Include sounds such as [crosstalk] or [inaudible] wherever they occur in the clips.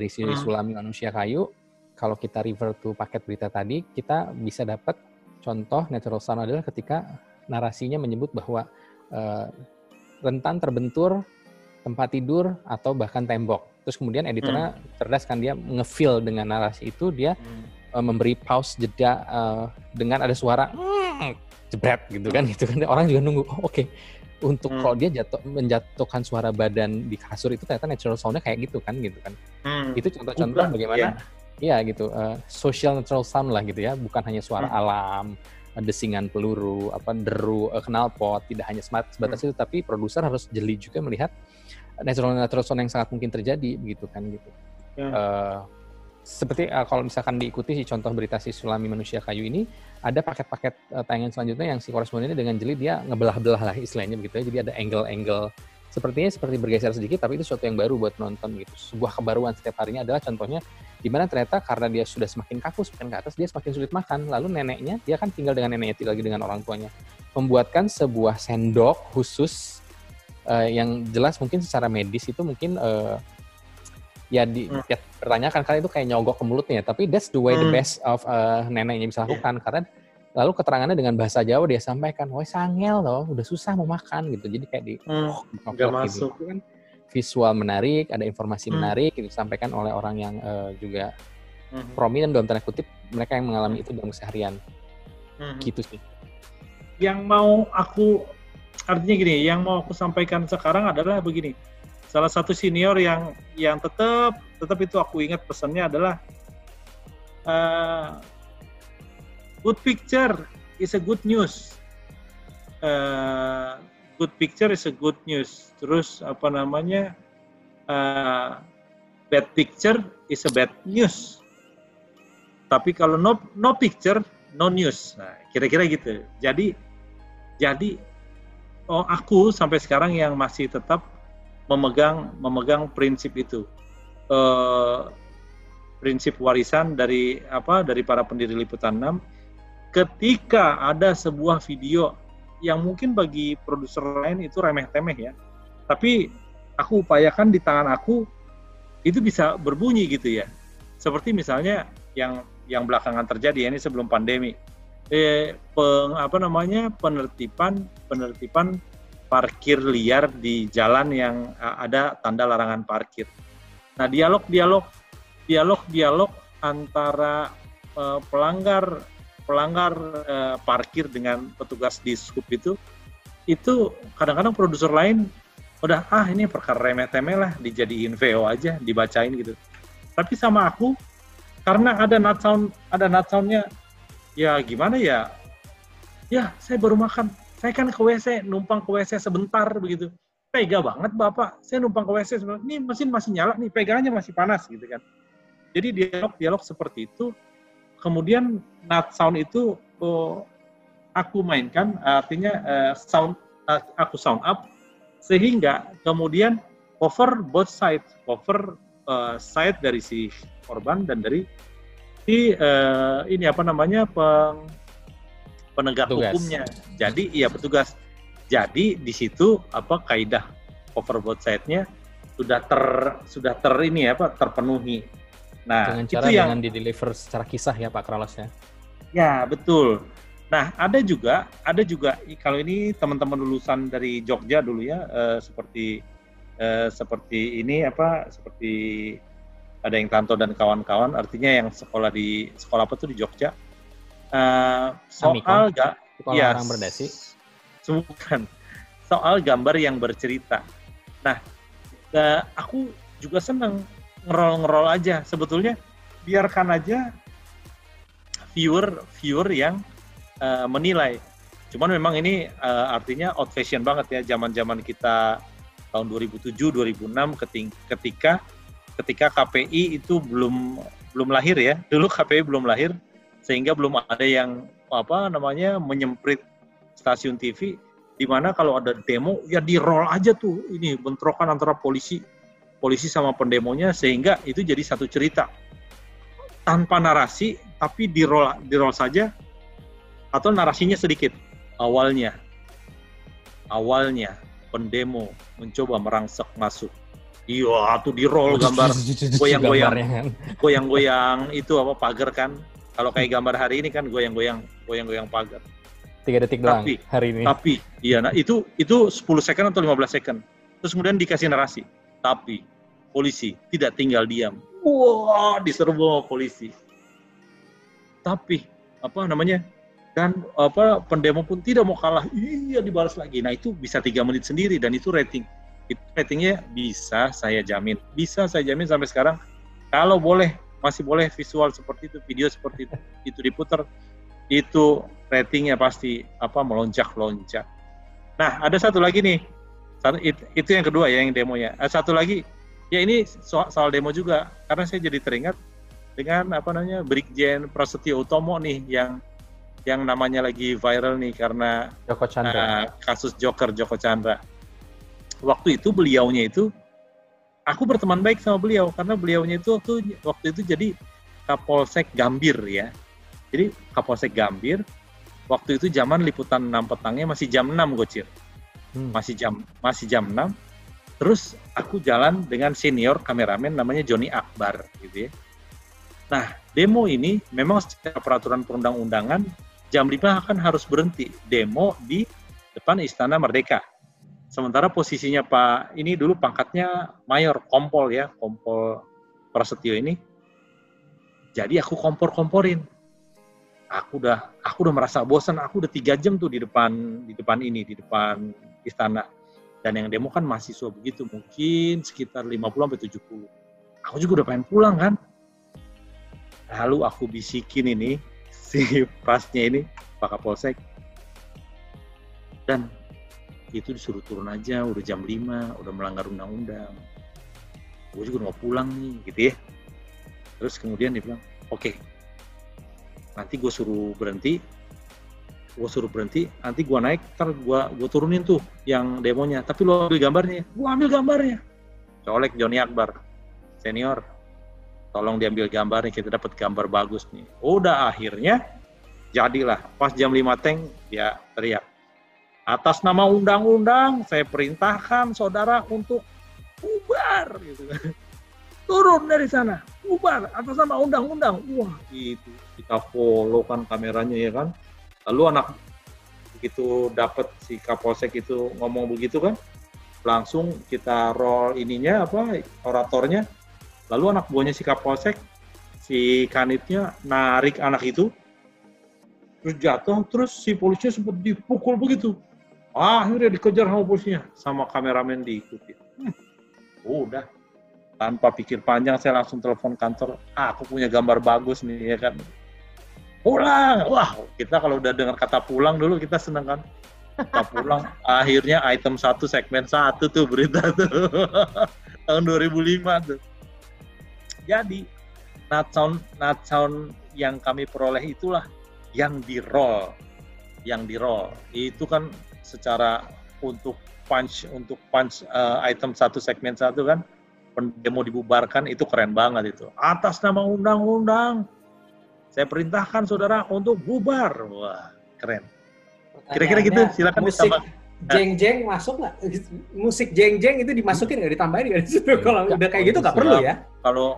dari si Hmm. Sulami Manusia Kayu, kalau kita refer to paket berita tadi, kita bisa dapat contoh natural sound adalah ketika narasinya menyebut bahwa eh, rentan terbentur tempat tidur atau bahkan tembok. Terus kemudian editornya cerdas kan dia ngefill dengan narasi itu dia Hmm. eh, memberi pause jeda eh, dengan ada suara "Hmm," jebret gitu kan gitu kan orang juga nunggu oh, oke untuk Hmm. kalau dia jatuh menjatuhkan suara badan di kasur itu ternyata natural soundnya kayak gitu kan gitu kan Hmm. itu contoh-contoh Ubah, bagaimana iya. ya gitu eh, social natural sound lah gitu ya bukan hanya suara Hmm. alam eh, desingan peluru apa deru eh, knalpot tidak hanya sebat- sebatas itu tapi produser harus jeli juga melihat natural natural sound yang sangat mungkin terjadi begitu kan gitu Ya. Eh, seperti eh, kalau misalkan diikuti si contoh berita si Sulami Manusia Kayu ini ada paket-paket eh, tayangan selanjutnya yang si korespondennya dengan jeli dia ngebelah-belah lah istilahnya begitu ya. Jadi ada angle-angle sepertinya seperti bergeser sedikit tapi itu sesuatu yang baru buat nonton gitu. Sebuah kebaruan setiap harinya adalah contohnya di mana ternyata karena dia sudah semakin kaku semakin ke atas dia semakin sulit makan. Lalu neneknya dia kan tinggal dengan neneknya tinggal lagi dengan orang tuanya membuatkan sebuah sendok khusus eh, yang jelas mungkin secara medis itu mungkin eh, ya di Hmm. ya, pertanyakan karena itu kayak nyogok ke mulutnya tapi that's the way the Hmm. best of eh, neneknya bisa Iya. lakukan karena lalu keterangannya dengan bahasa Jawa dia sampaikan wah sangel loh udah susah mau makan gitu jadi kayak di Hmm. nyogok Nggak gitu. masuk. Kan visual menarik ada informasi Hmm. menarik itu disampaikan oleh orang yang eh, juga Hmm. prominent dalam tanda kutip mereka yang mengalami itu dalam keseharian Hmm. gitu sih yang mau aku artinya gini, yang mau aku sampaikan sekarang adalah begini. Salah satu senior yang yang tetap tetap itu aku ingat pesannya adalah uh, good picture is a good news. Uh, good picture is a good news. Terus apa namanya? uh, bad picture is a bad news. Tapi kalau no no picture, no news. Nah, kira-kira gitu. Jadi jadi oh aku sampai sekarang yang masih tetap memegang memegang prinsip itu. Eh, prinsip warisan dari apa dari para pendiri liputan 6 ketika ada sebuah video yang mungkin bagi produser lain itu remeh-temeh ya. Tapi aku upayakan di tangan aku itu bisa berbunyi gitu ya. Seperti misalnya yang yang belakangan terjadi ini sebelum pandemi. Eh, peng, apa namanya penertiban penertiban parkir liar di jalan yang uh, ada tanda larangan parkir. Nah, dialog-dialog dialog-dialog antara uh, pelanggar pelanggar uh, parkir dengan petugas di sub itu itu kadang-kadang produser lain udah ah ini perkara remeh-temeh lah dijadiin VO aja dibacain gitu. Tapi sama aku karena ada nut sound ada nut soundnya ya gimana ya ya saya baru makan saya kan ke WC numpang ke WC sebentar begitu. Tega banget bapak. Saya numpang ke WC sebentar. Ini mesin masih nyala nih pegangannya masih panas gitu kan. Jadi dialog dialog seperti itu. Kemudian nut sound itu oh, aku mainkan artinya uh, sound uh, aku sound up sehingga kemudian cover both side cover uh, side dari si korban dan dari si uh, ini apa namanya peng, penegak Petugas. hukumnya. Jadi iya petugas. Jadi di situ apa kaidah cover both side-nya sudah ter sudah ter ini ya Pak terpenuhi. Nah, dengan itu cara yang dengan di deliver secara kisah ya Pak Kralos ya Ya, betul. Nah, ada juga, ada juga kalau ini teman-teman lulusan dari Jogja dulu ya, eh, seperti eh, seperti ini apa, seperti ada yang Tanto dan kawan-kawan, artinya yang sekolah di sekolah apa tuh di Jogja. Eh, soal Amikom? ga, Sekolah ya, orang berdasi bukan. [laughs] Soal gambar yang bercerita. Nah, eh, aku juga seneng ngerol-ngerol aja. Sebetulnya biarkan aja viewer viewer yang eh, menilai. Cuman memang ini eh, artinya old fashion banget ya zaman-zaman kita tahun 2007 2006 keting- ketika ketika KPI itu belum belum lahir ya. Dulu KPI belum lahir sehingga belum ada yang apa namanya menyemprit stasiun TV di mana kalau ada demo ya di roll aja tuh ini bentrokan antara polisi polisi sama pendemonya sehingga itu jadi satu cerita. Tanpa narasi tapi di roll di roll saja atau narasinya sedikit. Awalnya awalnya pendemo mencoba merangsek masuk. Iya, tuh di roll gambar. [laughs] Goyang-goyang, goyang-goyang itu apa pagar kan. Kalau kayak gambar hari ini kan goyang-goyang, goyang-goyang pagar. Tiga detik doang tapi, hari ini. Tapi, iya, nah itu itu 10 second atau 15 second. Terus kemudian dikasih narasi. Tapi polisi tidak tinggal diam. Wah, diserbu polisi. Tapi apa namanya? Dan apa pendemo pun tidak mau kalah. Iya dibalas lagi. Nah itu bisa tiga menit sendiri dan itu rating itu ratingnya bisa saya jamin bisa saya jamin sampai sekarang kalau boleh masih boleh visual seperti itu video seperti itu itu diputar itu ratingnya pasti apa melonjak lonjak nah ada satu lagi nih. Itu yang kedua ya yang demonya satu lagi. Ya ini soal, soal demo juga. Karena saya jadi teringat dengan apa namanya Brigjen Prasetyo Utomo nih yang yang namanya lagi viral nih karena Joko Chandra. Uh, kasus Joker Joko Chandra. Waktu itu beliaunya itu aku berteman baik sama beliau karena beliaunya itu waktu waktu itu jadi Kapolsek Gambir ya. Jadi Kapolsek Gambir waktu itu zaman liputan 6 petangnya masih jam 6 gocir. Hmm. Masih jam masih jam 6. Terus aku jalan dengan senior kameramen namanya Joni Akbar gitu ya. Nah, demo ini memang secara peraturan perundang-undangan jam 5 akan harus berhenti demo di depan Istana Merdeka Sementara posisinya Pak ini dulu pangkatnya mayor, kompol ya, kompol Prasetyo ini. Jadi aku kompor-komporin. Aku udah aku udah merasa bosan, aku udah tiga jam tuh di depan di depan ini, di depan istana. Dan yang demo kan mahasiswa begitu, mungkin sekitar 50 sampai 70. Aku juga udah pengen pulang kan. Lalu aku bisikin ini [laughs] si prasnya ini Pak Kapolsek. Dan itu disuruh turun aja udah jam 5 udah melanggar undang-undang. Gue juga mau pulang nih gitu ya. Terus kemudian dia bilang oke okay, nanti gue suruh berhenti gue suruh berhenti nanti gue naik ntar gue gue turunin tuh yang demonya. Tapi lo ambil gambarnya. Gue ambil gambarnya. Colek Joni Akbar senior. Tolong diambil gambarnya kita dapat gambar bagus nih. Udah akhirnya jadilah pas jam 5 tank dia teriak atas nama undang-undang saya perintahkan saudara untuk bubar gitu. [laughs] Turun dari sana bubar atas nama undang-undang. Wah itu kita follow kan kameranya ya kan? Lalu anak begitu dapat si kapolsek itu ngomong begitu kan? Langsung kita roll ininya apa oratornya. Lalu anak buahnya si kapolsek si kanitnya narik anak itu. Terus jatuh terus si polisinya sempat dipukul begitu akhirnya dikejar sama polisinya sama kameramen diikuti. Hmm, udah. Tanpa pikir panjang saya langsung telepon kantor. Ah, aku punya gambar bagus nih ya kan? Pulang. Wah kita kalau udah dengar kata pulang dulu kita seneng kan? Kita pulang [laughs] akhirnya item satu segmen satu tuh berita tuh. [laughs] Tahun 2005 tuh. Jadi not sound not sound yang kami peroleh itulah yang di roll yang di roll itu kan secara untuk punch untuk punch uh, item satu segmen satu kan? Demo dibubarkan itu keren banget itu. Atas nama undang-undang saya perintahkan saudara untuk bubar. Wah keren. Kira-kira gitu silakan musik ditambah. jeng jeng masuk nggak? Musik jeng jeng itu dimasukin nggak? Ditambahin nggak? Di [laughs] situ kalau udah kayak gitu nggak perlu ya? Kalau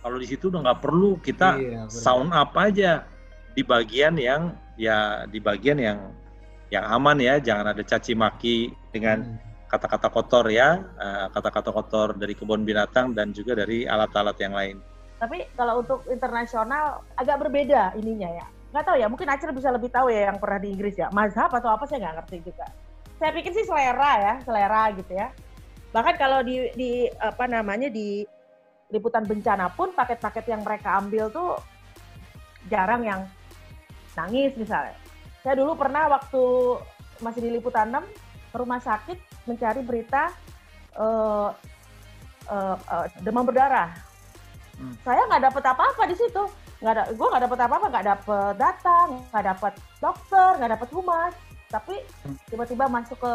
kalau di situ udah nggak perlu kita iya, sound up aja. Di bagian yang ya di bagian yang yang aman ya, jangan ada caci maki dengan hmm. kata-kata kotor ya, eh, kata-kata kotor dari kebun binatang dan juga dari alat-alat yang lain. Tapi kalau untuk internasional agak berbeda ininya ya. Nggak tahu ya, mungkin Acil bisa lebih tahu ya yang pernah di Inggris ya. Mazhab atau apa saya nggak ngerti juga. Saya pikir sih selera ya, selera gitu ya. Bahkan kalau di, di apa namanya di liputan bencana pun paket-paket yang mereka ambil tuh jarang yang nangis misalnya saya dulu pernah waktu masih di Liputan 6 ke rumah sakit mencari berita uh, uh, uh, demam berdarah. Hmm. Saya nggak dapet apa-apa di situ. Nggak ada, gue nggak dapet apa-apa, nggak dapet data, nggak dapet dokter, nggak dapet humas. Tapi hmm. tiba-tiba masuk ke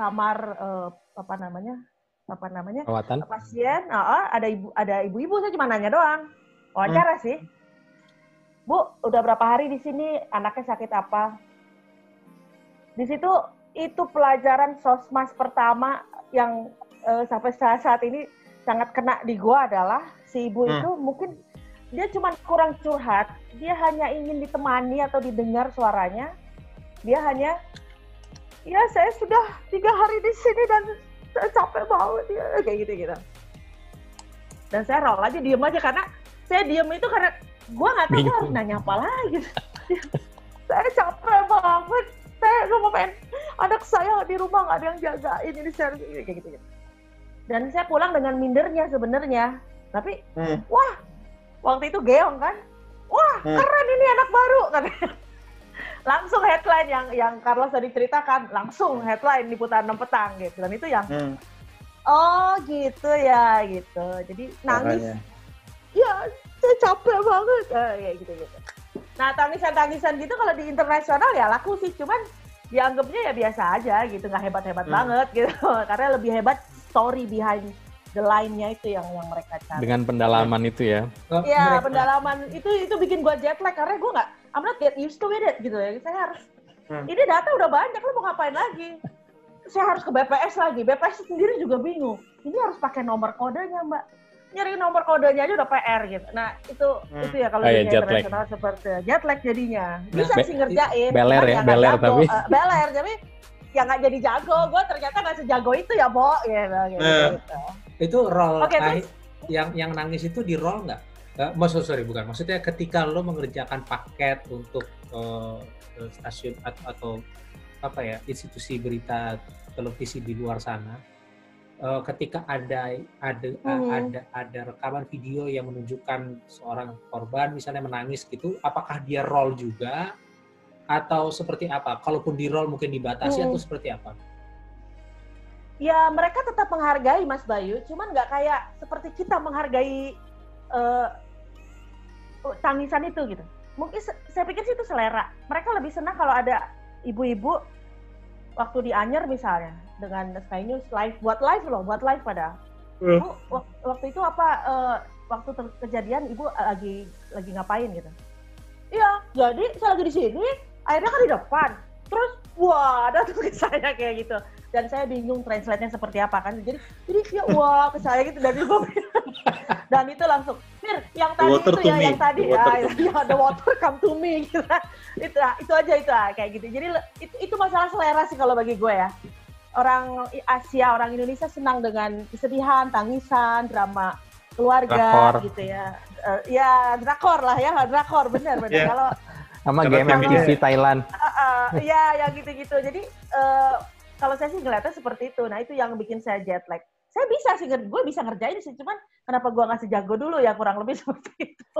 kamar uh, apa namanya apa namanya pasien, uh, ada ibu ada ibu-ibu saya cuma nanya doang, wawancara hmm. sih Bu, udah berapa hari di sini? Anaknya sakit apa? Di situ itu pelajaran sosmas pertama yang uh, sampai saat saat ini sangat kena di gua adalah si ibu Hmm. itu mungkin dia cuma kurang curhat, dia hanya ingin ditemani atau didengar suaranya. Dia hanya ya saya sudah tiga hari di sini dan saya capek banget ya kayak gitu gitu. Dan saya roll aja diem aja karena saya diem itu karena gua nggak tahu gua harus nanya apa lagi. [laughs] saya capek banget. Saya cuma pengen anak saya di rumah nggak ada yang jagain ini saya kayak gitu, gitu. Dan saya pulang dengan mindernya sebenarnya. Tapi Hmm. wah waktu itu geong kan wah Hmm. keren ini anak baru katanya [laughs] langsung headline yang yang Carlos tadi ceritakan langsung headline di putaran 6 petang gitu dan itu yang Hmm. oh gitu ya gitu jadi nangis Makanya. Ya saya capek banget Eh, kayak gitu gitu nah tangisan tangisan gitu kalau di internasional ya laku sih cuman dianggapnya ya biasa aja gitu nggak hebat hebat Hmm. banget gitu [laughs] karena lebih hebat story behind the line-nya itu yang yang mereka cari Dengan pendalaman itu ya. Oh, Iya, pendalaman itu itu bikin gua jet lag karena gua nggak I'm not get used to it gitu ya. Saya harus Hmm. ini data udah banyak lo mau ngapain lagi? Saya harus ke BPS lagi. BPS sendiri juga bingung. Ini harus pakai nomor kodenya, Mbak. Nyari nomor kodenya aja udah PR gitu. Nah, itu Hmm. itu ya kalau Oh, iya, dunia jet lag. internasional seperti jet lag jadinya. Bisa Be- sih ngerjain. beler ya, nggak beler jago. tapi. Eh, beler, tapi ya nggak jadi jago. Gua ternyata nggak sejago itu ya, Bo. Gitu, gitu, Eh. gitu. itu roll Oke, nah, terus? yang yang nangis itu di roll nggak? Eh, maksud sorry bukan maksudnya ketika lo mengerjakan paket untuk eh, stasiun atau, atau apa ya institusi berita televisi di luar sana eh, ketika ada ada Hmm. ada ada rekaman video yang menunjukkan seorang korban misalnya menangis gitu apakah dia roll juga atau seperti apa kalaupun di roll mungkin dibatasi Hmm. atau seperti apa ya mereka tetap menghargai Mas Bayu, cuman nggak kayak seperti kita menghargai eh, tangisan itu gitu. Mungkin saya pikir sih itu selera. Mereka lebih senang kalau ada ibu-ibu waktu di Anyer misalnya dengan Sky News live buat live loh, buat live pada. Hmm. Bu, wak- waktu itu apa eh, waktu kejadian ibu lagi lagi ngapain gitu? Iya, jadi saya lagi di sini, akhirnya kan di depan. Terus wah, ada tuh ke saya kayak gitu dan saya bingung translate-nya seperti apa kan jadi jadi dia wah ke saya gitu dan itu [laughs] dan itu langsung Mir yang tadi water itu ya me, yang tadi the water ya, me." ya the water come to me gitu itu itu aja itu ah, kayak gitu jadi itu, itu masalah selera sih kalau bagi gue ya orang Asia orang Indonesia senang dengan kesedihan tangisan drama keluarga Drakor. gitu ya Eh, ya drakor lah ya drakor benar benar Yeah. kalau Sama game. MTV Thailand. Uh, uh, ya, ya gitu-gitu. Jadi eh, kalau saya sih ngeliatnya seperti itu. Nah itu yang bikin saya jet lag. Saya bisa sih, gue bisa ngerjain sih. Cuman kenapa gue nggak sejago dulu ya kurang lebih [laughs] seperti itu.